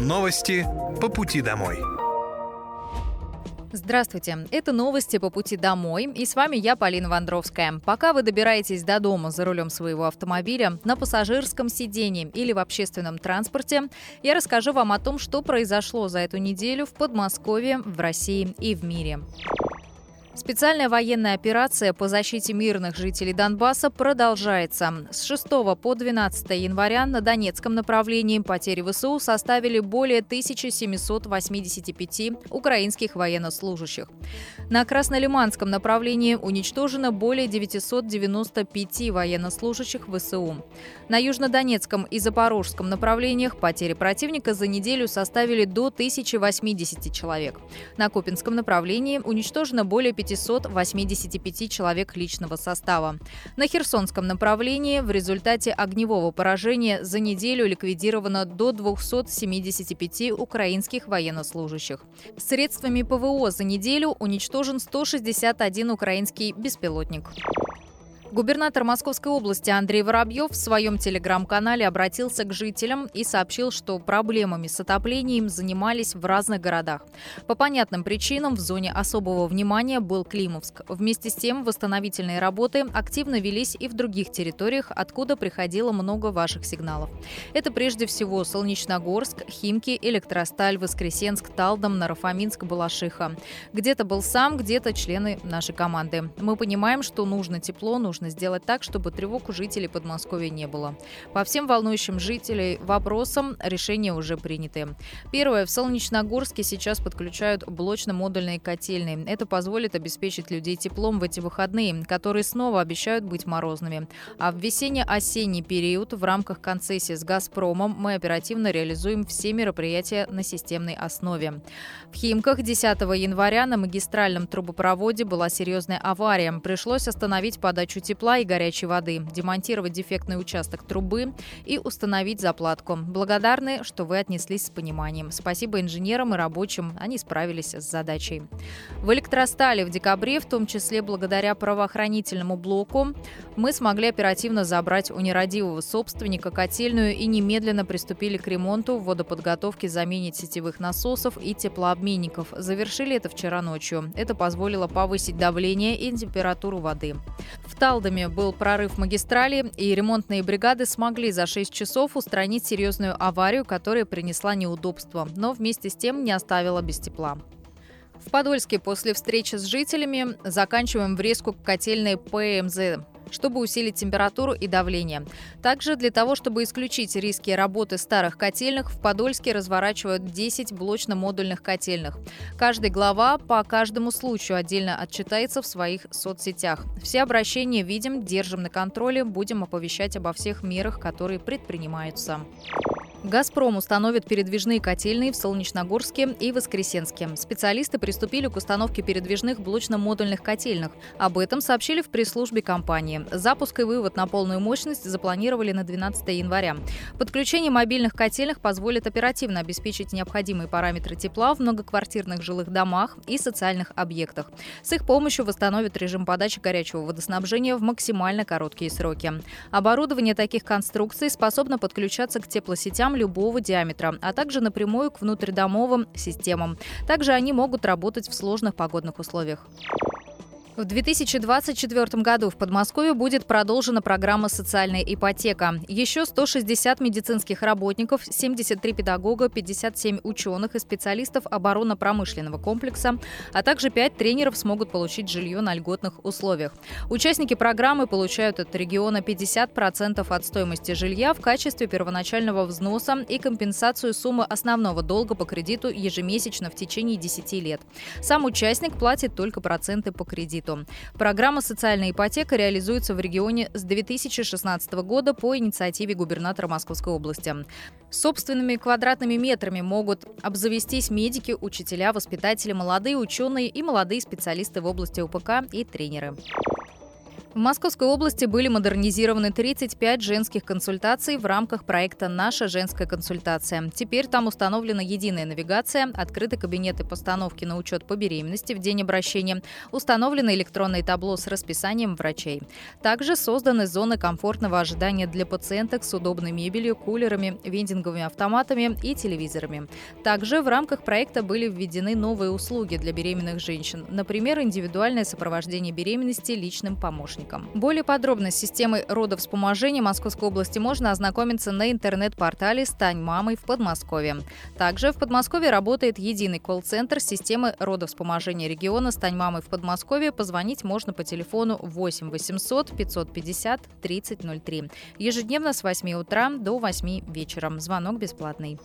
Новости по пути домой. Здравствуйте, это новости по пути домой, и с вами я, Полина Вандровская. Пока вы добираетесь до дома за рулем своего автомобиля, на пассажирском сидении или в общественном транспорте, я расскажу вам о том, что произошло за эту неделю в Подмосковье, в России и в мире. Специальная военная операция по защите мирных жителей Донбасса продолжается. С 6 по 12 января на Донецком направлении потери ВСУ составили более 1785 украинских военнослужащих. На Краснолиманском направлении уничтожено более 995 военнослужащих ВСУ. На Южнодонецком и Запорожском направлениях потери противника за неделю составили до 1080 человек. На Купинском направлении уничтожено более 5 585 человек личного состава. На Херсонском направлении в результате огневого поражения за неделю ликвидировано до 275 украинских военнослужащих. Средствами ПВО за неделю уничтожен 161 украинский беспилотник. Губернатор Московской области Андрей Воробьев в своем телеграм-канале обратился к жителям и сообщил, что проблемами с отоплением занимались в разных городах. По понятным причинам в зоне особого внимания был Климовск. Вместе с тем восстановительные работы активно велись и в других территориях, откуда приходило много ваших сигналов. Это прежде всего Солнечногорск, Химки, Электросталь, Воскресенск, Талдом, Нарафаминск, Балашиха. Где-то был сам, где-то члены нашей команды. Мы понимаем, что нужно тепло, нужно нужно сделать так, чтобы тревог у жителей Подмосковья не было. По всем волнующим жителей вопросам решения уже приняты. Первое. В Солнечногорске сейчас подключают блочно-модульные котельные. Это позволит обеспечить людей теплом в эти выходные, которые снова обещают быть морозными. А в весенне-осенний период в рамках концессии с «Газпромом» мы оперативно реализуем все мероприятия на системной основе. В Химках 10 января на магистральном трубопроводе была серьезная авария. Пришлось остановить подачу тепла и горячей воды, демонтировать дефектный участок трубы и установить заплатку. Благодарны, что вы отнеслись с пониманием. Спасибо инженерам и рабочим, они справились с задачей. В электростале в декабре, в том числе благодаря правоохранительному блоку, мы смогли оперативно забрать у нерадивого собственника котельную и немедленно приступили к ремонту, водоподготовке, замене сетевых насосов и теплообменников. Завершили это вчера ночью. Это позволило повысить давление и температуру воды. В Тал Талдоме был прорыв магистрали, и ремонтные бригады смогли за 6 часов устранить серьезную аварию, которая принесла неудобства, но вместе с тем не оставила без тепла. В Подольске после встречи с жителями заканчиваем врезку котельной ПМЗ чтобы усилить температуру и давление. Также для того, чтобы исключить риски работы старых котельных, в Подольске разворачивают 10 блочно-модульных котельных. Каждый глава по каждому случаю отдельно отчитается в своих соцсетях. Все обращения видим, держим на контроле, будем оповещать обо всех мерах, которые предпринимаются. «Газпром» установит передвижные котельные в Солнечногорске и Воскресенске. Специалисты приступили к установке передвижных блочно-модульных котельных. Об этом сообщили в пресс-службе компании. Запуск и вывод на полную мощность запланировали на 12 января. Подключение мобильных котельных позволит оперативно обеспечить необходимые параметры тепла в многоквартирных жилых домах и социальных объектах. С их помощью восстановят режим подачи горячего водоснабжения в максимально короткие сроки. Оборудование таких конструкций способно подключаться к теплосетям сетям любого диаметра, а также напрямую к внутридомовым системам. Также они могут работать в сложных погодных условиях. В 2024 году в Подмосковье будет продолжена программа «Социальная ипотека». Еще 160 медицинских работников, 73 педагога, 57 ученых и специалистов оборонно-промышленного комплекса, а также 5 тренеров смогут получить жилье на льготных условиях. Участники программы получают от региона 50% от стоимости жилья в качестве первоначального взноса и компенсацию суммы основного долга по кредиту ежемесячно в течение 10 лет. Сам участник платит только проценты по кредиту кредиту. Программа «Социальная ипотека» реализуется в регионе с 2016 года по инициативе губернатора Московской области. Собственными квадратными метрами могут обзавестись медики, учителя, воспитатели, молодые ученые и молодые специалисты в области УПК и тренеры. В Московской области были модернизированы 35 женских консультаций в рамках проекта «Наша женская консультация». Теперь там установлена единая навигация, открыты кабинеты постановки на учет по беременности в день обращения, установлено электронное табло с расписанием врачей. Также созданы зоны комфортного ожидания для пациенток с удобной мебелью, кулерами, вендинговыми автоматами и телевизорами. Также в рамках проекта были введены новые услуги для беременных женщин, например, индивидуальное сопровождение беременности личным помощником помощником. Более подробно с системой родовспоможения Московской области можно ознакомиться на интернет-портале «Стань мамой» в Подмосковье. Также в Подмосковье работает единый колл-центр системы родовспоможения региона «Стань мамой» в Подмосковье. Позвонить можно по телефону 8 800 550 3003. Ежедневно с 8 утра до 8 вечера. Звонок бесплатный.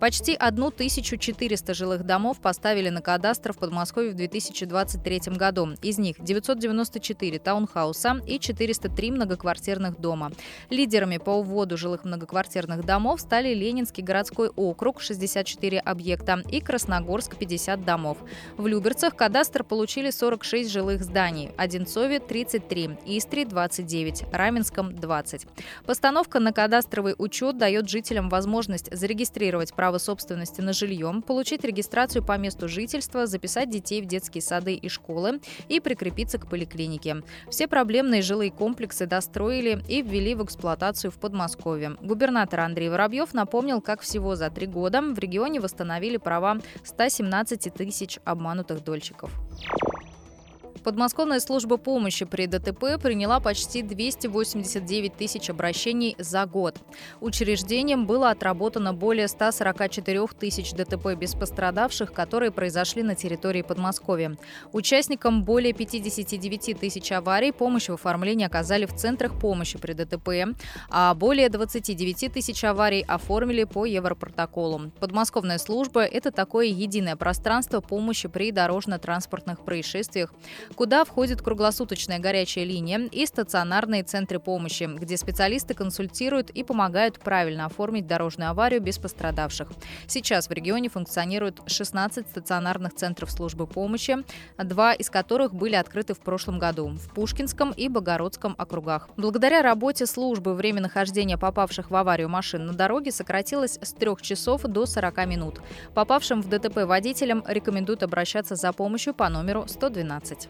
Почти 1400 жилых домов поставили на кадастр в Подмосковье в 2023 году. Из них 994 таунхауса и 403 многоквартирных дома. Лидерами по вводу жилых многоквартирных домов стали Ленинский городской округ 64 объекта и Красногорск 50 домов. В Люберцах кадастр получили 46 жилых зданий, Одинцове 33, Истре 29, Раменском 20. Постановка на кадастровый учет дает жителям возможность зарегистрировать право право собственности на жилье, получить регистрацию по месту жительства, записать детей в детские сады и школы и прикрепиться к поликлинике. Все проблемные жилые комплексы достроили и ввели в эксплуатацию в Подмосковье. Губернатор Андрей Воробьев напомнил, как всего за три года в регионе восстановили права 117 тысяч обманутых дольщиков. Подмосковная служба помощи при ДТП приняла почти 289 тысяч обращений за год. Учреждением было отработано более 144 тысяч ДТП без пострадавших, которые произошли на территории Подмосковья. Участникам более 59 тысяч аварий помощь в оформлении оказали в центрах помощи при ДТП, а более 29 тысяч аварий оформили по Европротоколу. Подмосковная служба – это такое единое пространство помощи при дорожно-транспортных происшествиях, куда входит круглосуточная горячая линия и стационарные центры помощи, где специалисты консультируют и помогают правильно оформить дорожную аварию без пострадавших. Сейчас в регионе функционирует 16 стационарных центров службы помощи, два из которых были открыты в прошлом году в Пушкинском и Богородском округах. Благодаря работе службы время нахождения попавших в аварию машин на дороге сократилось с 3 часов до 40 минут. Попавшим в ДТП водителям рекомендуют обращаться за помощью по номеру 112.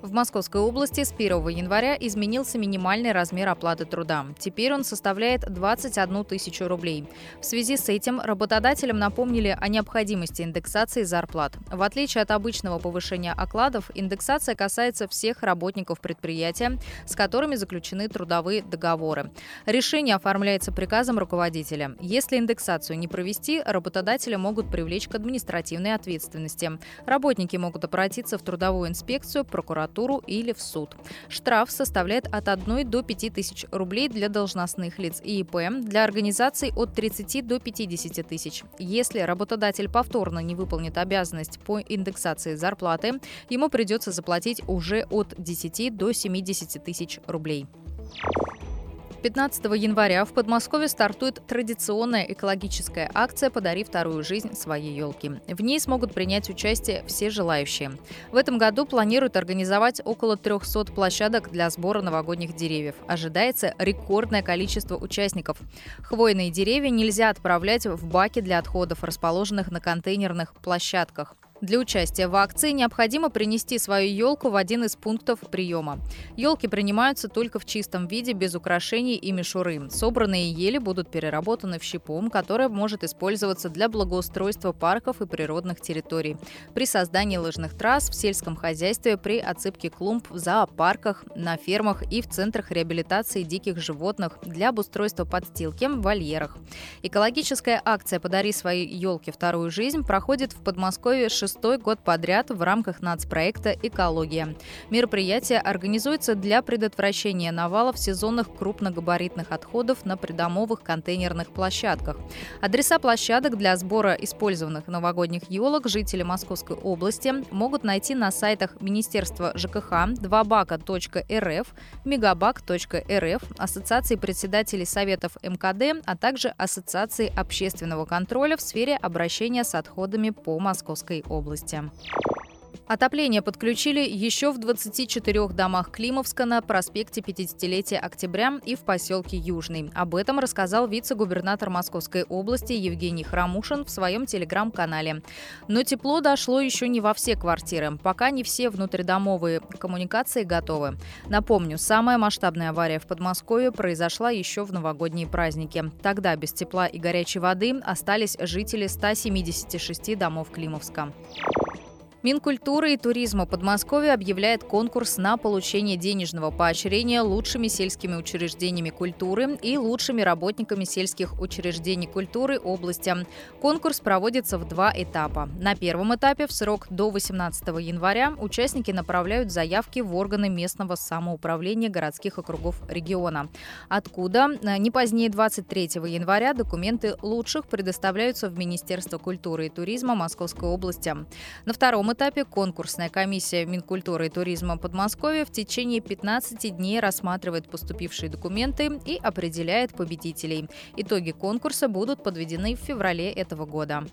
В Московской области с 1 января изменился минимальный размер оплаты труда. Теперь он составляет 21 тысячу рублей. В связи с этим работодателям напомнили о необходимости индексации зарплат. В отличие от обычного повышения окладов, индексация касается всех работников предприятия, с которыми заключены трудовые договоры. Решение оформляется приказом руководителя. Если индексацию не провести, работодатели могут привлечь к административной ответственности. Работники могут обратиться в трудовую инспекцию, прокуратуру прокуратуру или в суд. Штраф составляет от 1 до 5 тысяч рублей для должностных лиц и ИП, для организаций от 30 до 50 тысяч. Если работодатель повторно не выполнит обязанность по индексации зарплаты, ему придется заплатить уже от 10 до 70 тысяч рублей. 15 января в Подмосковье стартует традиционная экологическая акция «Подари вторую жизнь своей елки». В ней смогут принять участие все желающие. В этом году планируют организовать около 300 площадок для сбора новогодних деревьев. Ожидается рекордное количество участников. Хвойные деревья нельзя отправлять в баки для отходов, расположенных на контейнерных площадках. Для участия в акции необходимо принести свою елку в один из пунктов приема. Елки принимаются только в чистом виде, без украшений и мишуры. Собранные ели будут переработаны в щепу, которая может использоваться для благоустройства парков и природных территорий. При создании лыжных трасс в сельском хозяйстве, при отсыпке клумб в зоопарках, на фермах и в центрах реабилитации диких животных для обустройства подстилки в вольерах. Экологическая акция «Подари своей елке вторую жизнь» проходит в Подмосковье 6 шестой год подряд в рамках нацпроекта «Экология». Мероприятие организуется для предотвращения навалов сезонных крупногабаритных отходов на придомовых контейнерных площадках. Адреса площадок для сбора использованных новогодних елок жители Московской области могут найти на сайтах Министерства ЖКХ, 2бака.рф, мегабак.рф, Ассоциации председателей Советов МКД, а также Ассоциации общественного контроля в сфере обращения с отходами по Московской области области. Отопление подключили еще в 24 домах Климовска на проспекте 50-летия октября и в поселке Южный. Об этом рассказал вице-губернатор Московской области Евгений Храмушин в своем телеграм-канале. Но тепло дошло еще не во все квартиры. Пока не все внутридомовые коммуникации готовы. Напомню, самая масштабная авария в Подмосковье произошла еще в новогодние праздники. Тогда без тепла и горячей воды остались жители 176 домов Климовска. Минкультуры и туризма Подмосковья объявляет конкурс на получение денежного поощрения лучшими сельскими учреждениями культуры и лучшими работниками сельских учреждений культуры области. Конкурс проводится в два этапа. На первом этапе в срок до 18 января участники направляют заявки в органы местного самоуправления городских округов региона, откуда э, не позднее 23 января документы лучших предоставляются в Министерство культуры и туризма Московской области. На втором втором этапе конкурсная комиссия Минкультуры и туризма Подмосковья в течение 15 дней рассматривает поступившие документы и определяет победителей. Итоги конкурса будут подведены в феврале этого года.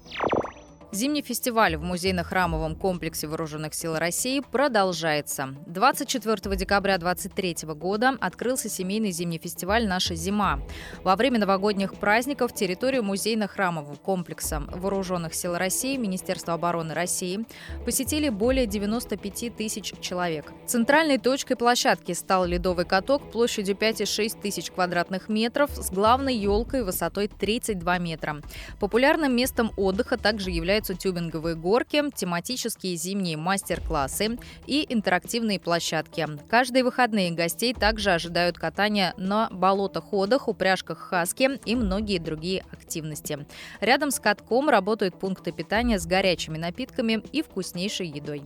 Зимний фестиваль в музейно-храмовом комплексе Вооруженных сил России продолжается. 24 декабря 2023 года открылся семейный зимний фестиваль «Наша зима». Во время новогодних праздников территорию музейно-храмового комплекса Вооруженных сил России Министерства обороны России посетили более 95 тысяч человек. Центральной точкой площадки стал ледовый каток площадью 5,6 тысяч квадратных метров с главной елкой высотой 32 метра. Популярным местом отдыха также является предлагаются тюбинговые горки, тематические зимние мастер-классы и интерактивные площадки. Каждые выходные гостей также ожидают катания на болотоходах, упряжках хаски и многие другие активности. Рядом с катком работают пункты питания с горячими напитками и вкуснейшей едой.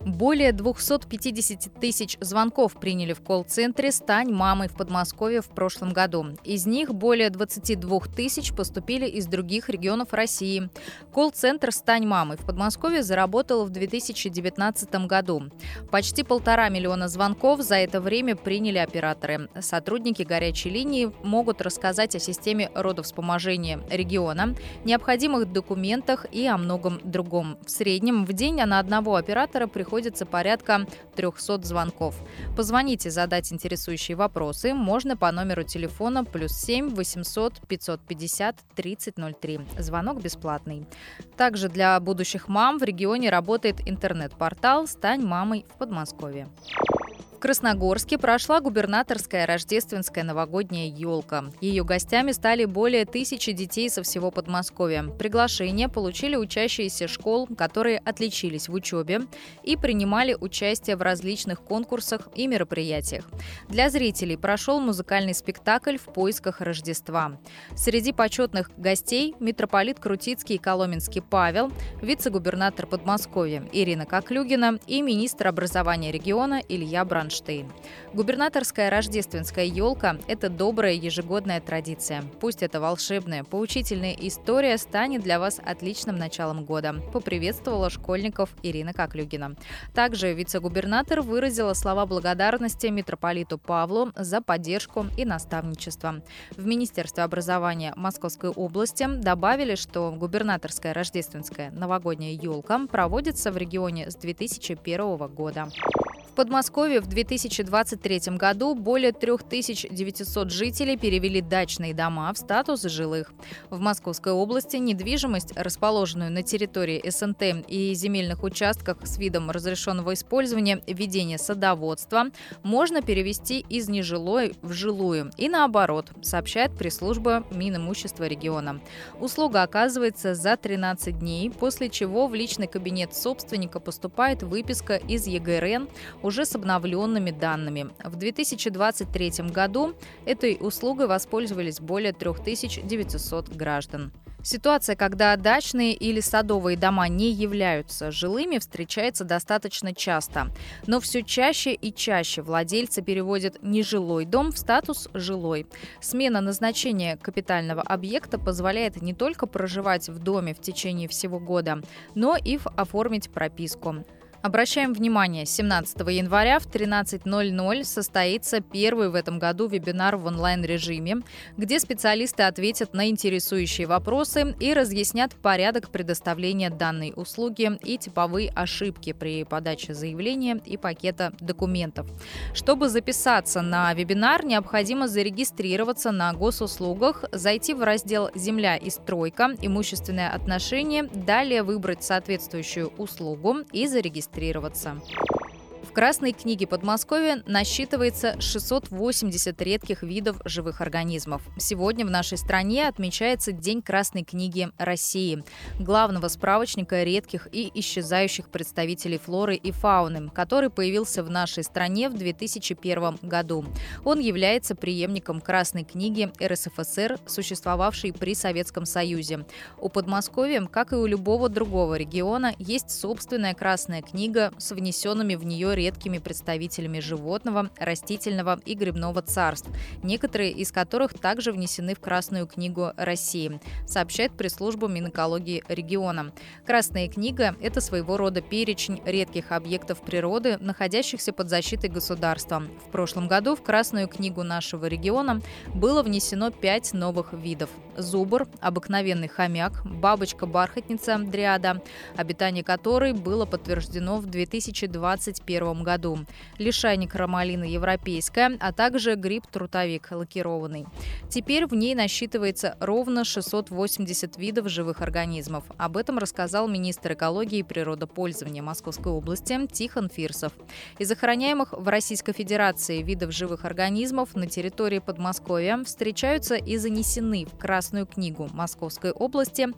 Более 250 тысяч звонков приняли в колл-центре «Стань мамой» в Подмосковье в прошлом году. Из них более 22 тысяч поступили из других регионов России. Колл-центр «Стань мамой» в Подмосковье заработал в 2019 году. Почти полтора миллиона звонков за это время приняли операторы. Сотрудники горячей линии могут рассказать о системе родовспоможения региона, необходимых документах и о многом другом. В среднем в день на одного оператора приходится порядка 300 звонков. Позвоните, задать интересующие вопросы можно по номеру телефона плюс 7 800 550 3003. Звонок бесплатный. Также для будущих мам в регионе работает интернет-портал «Стань мамой» в Подмосковье. В Красногорске прошла губернаторская рождественская новогодняя елка. Ее гостями стали более тысячи детей со всего Подмосковья. Приглашение получили учащиеся школ, которые отличились в учебе и принимали участие в различных конкурсах и мероприятиях. Для зрителей прошел музыкальный спектакль «В поисках Рождества». Среди почетных гостей митрополит Крутицкий и Коломенский Павел, вице-губернатор Подмосковья Ирина Коклюгина и министр образования региона Илья Бран Кронштейн. Губернаторская рождественская елка – это добрая ежегодная традиция. Пусть эта волшебная, поучительная история станет для вас отличным началом года, поприветствовала школьников Ирина Коклюгина. Также вице-губернатор выразила слова благодарности митрополиту Павлу за поддержку и наставничество. В Министерстве образования Московской области добавили, что губернаторская рождественская новогодняя елка проводится в регионе с 2001 года. Подмосковье в 2023 году более 3900 жителей перевели дачные дома в статус жилых. В Московской области недвижимость, расположенную на территории СНТ и земельных участках с видом разрешенного использования ведения садоводства, можно перевести из нежилой в жилую и наоборот, сообщает пресс-служба Минимущества региона. Услуга оказывается за 13 дней, после чего в личный кабинет собственника поступает выписка из ЕГРН уже с обновленными данными. В 2023 году этой услугой воспользовались более 3900 граждан. Ситуация, когда дачные или садовые дома не являются жилыми, встречается достаточно часто. Но все чаще и чаще владельцы переводят нежилой дом в статус жилой. Смена назначения капитального объекта позволяет не только проживать в доме в течение всего года, но и оформить прописку. Обращаем внимание, 17 января в 13.00 состоится первый в этом году вебинар в онлайн-режиме, где специалисты ответят на интересующие вопросы и разъяснят порядок предоставления данной услуги и типовые ошибки при подаче заявления и пакета документов. Чтобы записаться на вебинар, необходимо зарегистрироваться на госуслугах, зайти в раздел «Земля и стройка», «Имущественные отношения», далее выбрать соответствующую услугу и зарегистрироваться регистрироваться. Красной книге Подмосковья насчитывается 680 редких видов живых организмов. Сегодня в нашей стране отмечается День Красной книги России, главного справочника редких и исчезающих представителей флоры и фауны, который появился в нашей стране в 2001 году. Он является преемником Красной книги РСФСР, существовавшей при Советском Союзе. У Подмосковья, как и у любого другого региона, есть собственная Красная книга с внесенными в нее редкими представителями животного, растительного и грибного царств, некоторые из которых также внесены в Красную книгу России, сообщает пресс-служба Минэкологии региона. Красная книга – это своего рода перечень редких объектов природы, находящихся под защитой государства. В прошлом году в Красную книгу нашего региона было внесено пять новых видов. Зубр, обыкновенный хомяк, бабочка-бархатница дриада, обитание которой было подтверждено в 2021 2022 году. Лишайник ромалина европейская, а также гриб-трутовик лакированный. Теперь в ней насчитывается ровно 680 видов живых организмов. Об этом рассказал министр экологии и природопользования Московской области Тихон Фирсов. Из охраняемых в Российской Федерации видов живых организмов на территории Подмосковья встречаются и занесены в Красную книгу Московской области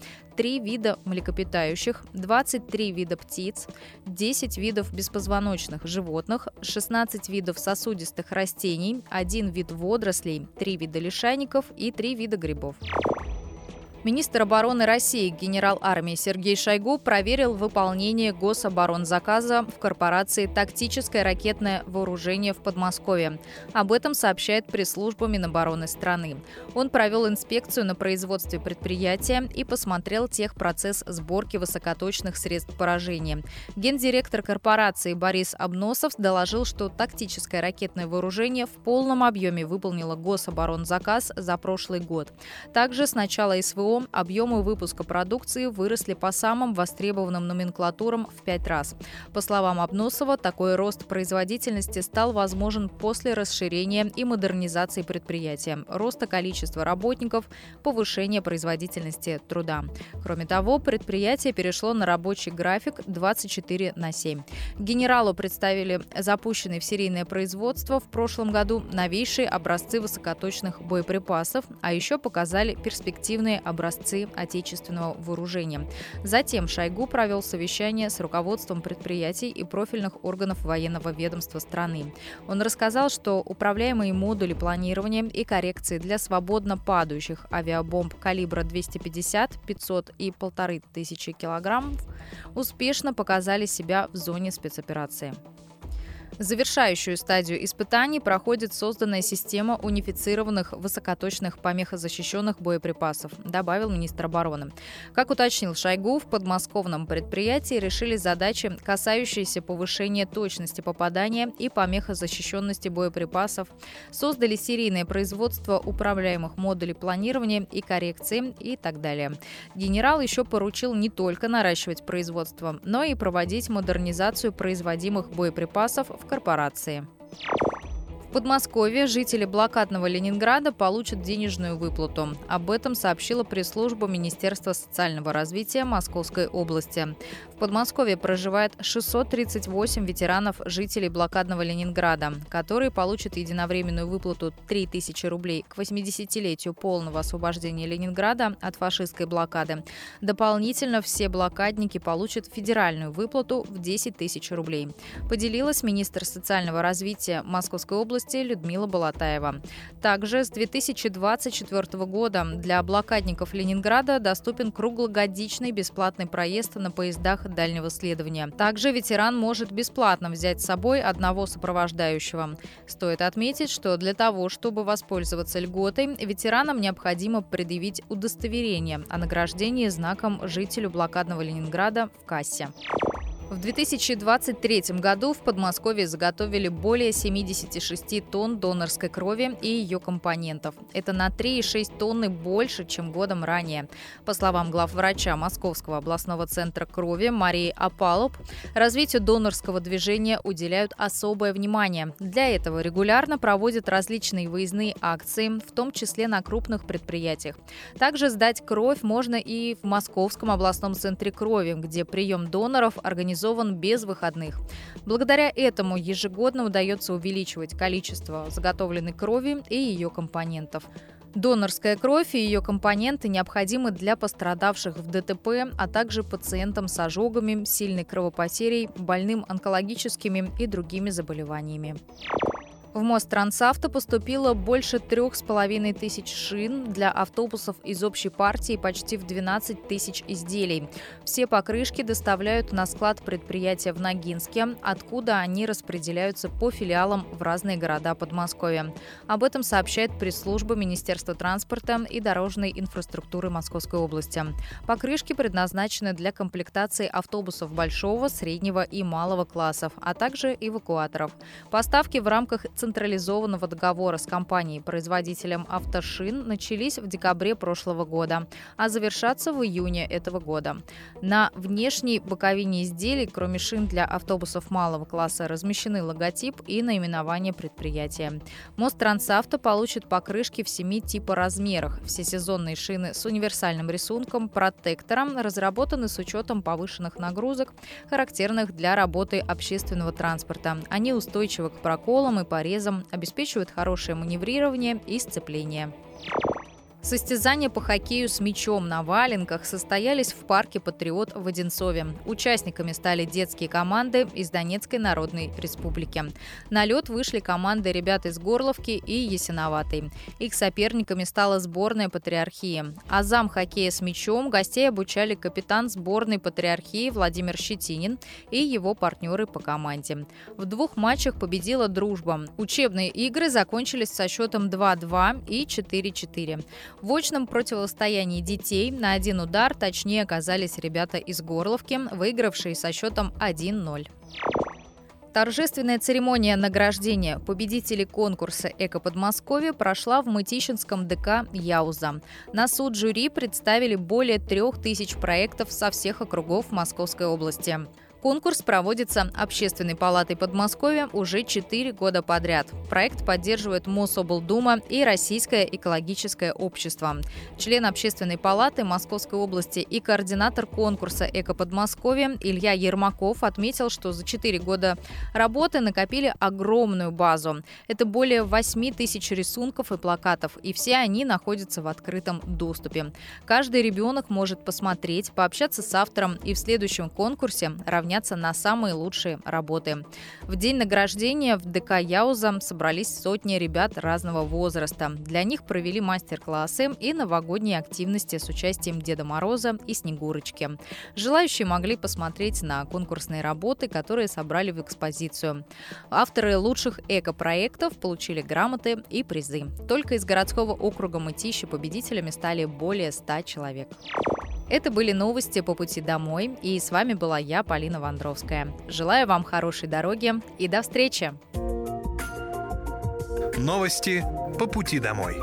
три вида млекопитающих, 23 вида птиц, 10 видов беспозвоночных животных, 16 видов сосудистых растений, один вид водорослей, три вида лишайников и три вида грибов. Министр обороны России генерал армии Сергей Шойгу проверил выполнение гособоронзаказа в корпорации «Тактическое ракетное вооружение» в Подмосковье. Об этом сообщает пресс-служба Минобороны страны. Он провел инспекцию на производстве предприятия и посмотрел техпроцесс сборки высокоточных средств поражения. Гендиректор корпорации Борис Обносов доложил, что тактическое ракетное вооружение в полном объеме выполнило гособоронзаказ за прошлый год. Также с начала СВО СТО объемы выпуска продукции выросли по самым востребованным номенклатурам в пять раз. По словам Обносова, такой рост производительности стал возможен после расширения и модернизации предприятия, роста количества работников, повышения производительности труда. Кроме того, предприятие перешло на рабочий график 24 на 7. Генералу представили запущенные в серийное производство в прошлом году новейшие образцы высокоточных боеприпасов, а еще показали перспективные образцы образцы отечественного вооружения. Затем Шойгу провел совещание с руководством предприятий и профильных органов военного ведомства страны. Он рассказал, что управляемые модули планирования и коррекции для свободно падающих авиабомб калибра 250, 500 и 1500 килограммов успешно показали себя в зоне спецоперации. Завершающую стадию испытаний проходит созданная система унифицированных высокоточных помехозащищенных боеприпасов, добавил министр обороны. Как уточнил Шойгу, в подмосковном предприятии решили задачи, касающиеся повышения точности попадания и помехозащищенности боеприпасов, создали серийное производство управляемых модулей планирования и коррекции и так далее. Генерал еще поручил не только наращивать производство, но и проводить модернизацию производимых боеприпасов в корпорации. В Подмосковье жители блокадного Ленинграда получат денежную выплату. Об этом сообщила пресс-служба Министерства социального развития Московской области. В Подмосковье проживает 638 ветеранов жителей блокадного Ленинграда, которые получат единовременную выплату 3000 рублей к 80-летию полного освобождения Ленинграда от фашистской блокады. Дополнительно все блокадники получат федеральную выплату в 10 тысяч рублей. Поделилась министр социального развития Московской области области Людмила Балатаева. Также с 2024 года для блокадников Ленинграда доступен круглогодичный бесплатный проезд на поездах дальнего следования. Также ветеран может бесплатно взять с собой одного сопровождающего. Стоит отметить, что для того, чтобы воспользоваться льготой, ветеранам необходимо предъявить удостоверение о награждении знаком жителю блокадного Ленинграда в кассе. В 2023 году в Подмосковье заготовили более 76 тонн донорской крови и ее компонентов. Это на 3,6 тонны больше, чем годом ранее. По словам главврача Московского областного центра крови Марии Апалоп, развитию донорского движения уделяют особое внимание. Для этого регулярно проводят различные выездные акции, в том числе на крупных предприятиях. Также сдать кровь можно и в Московском областном центре крови, где прием доноров организуется организован без выходных. Благодаря этому ежегодно удается увеличивать количество заготовленной крови и ее компонентов. Донорская кровь и ее компоненты необходимы для пострадавших в ДТП, а также пациентам с ожогами, сильной кровопотерей, больным онкологическими и другими заболеваниями. В мост Трансавто поступило больше трех с половиной тысяч шин для автобусов из общей партии почти в 12 тысяч изделий. Все покрышки доставляют на склад предприятия в Ногинске, откуда они распределяются по филиалам в разные города Подмосковья. Об этом сообщает пресс-служба Министерства транспорта и дорожной инфраструктуры Московской области. Покрышки предназначены для комплектации автобусов большого, среднего и малого классов, а также эвакуаторов. Поставки в рамках централизованного договора с компанией-производителем автошин начались в декабре прошлого года, а завершатся в июне этого года. На внешней боковине изделий, кроме шин для автобусов малого класса, размещены логотип и наименование предприятия. Мост Трансавто получит покрышки в семи типа размерах. Всесезонные шины с универсальным рисунком, протектором, разработаны с учетом повышенных нагрузок, характерных для работы общественного транспорта. Они устойчивы к проколам и порезам порезом, обеспечивают хорошее маневрирование и сцепление. Состязания по хоккею с мячом на валенках состоялись в парке «Патриот» в Одинцове. Участниками стали детские команды из Донецкой Народной Республики. На лед вышли команды ребят из Горловки и Ясиноватой. Их соперниками стала сборная «Патриархии». А зам хоккея с мячом гостей обучали капитан сборной «Патриархии» Владимир Щетинин и его партнеры по команде. В двух матчах победила «Дружба». Учебные игры закончились со счетом 2-2 и 4-4. В очном противостоянии детей на один удар точнее оказались ребята из Горловки, выигравшие со счетом 1-0. Торжественная церемония награждения победителей конкурса «Эко Подмосковье» прошла в Мытищинском ДК «Яуза». На суд жюри представили более трех тысяч проектов со всех округов Московской области. Конкурс проводится Общественной палатой Подмосковья уже 4 года подряд. Проект поддерживает Мособлдума и Российское экологическое общество. Член Общественной палаты Московской области и координатор конкурса «Эко Подмосковье» Илья Ермаков отметил, что за 4 года работы накопили огромную базу. Это более 8 тысяч рисунков и плакатов, и все они находятся в открытом доступе. Каждый ребенок может посмотреть, пообщаться с автором и в следующем конкурсе равняться равняться на самые лучшие работы. В день награждения в ДК Яуза собрались сотни ребят разного возраста. Для них провели мастер-классы и новогодние активности с участием Деда Мороза и Снегурочки. Желающие могли посмотреть на конкурсные работы, которые собрали в экспозицию. Авторы лучших эко-проектов получили грамоты и призы. Только из городского округа Мытищи победителями стали более 100 человек. Это были новости по пути домой, и с вами была я, Полина Вандровская. Желаю вам хорошей дороги и до встречи! Новости по пути домой.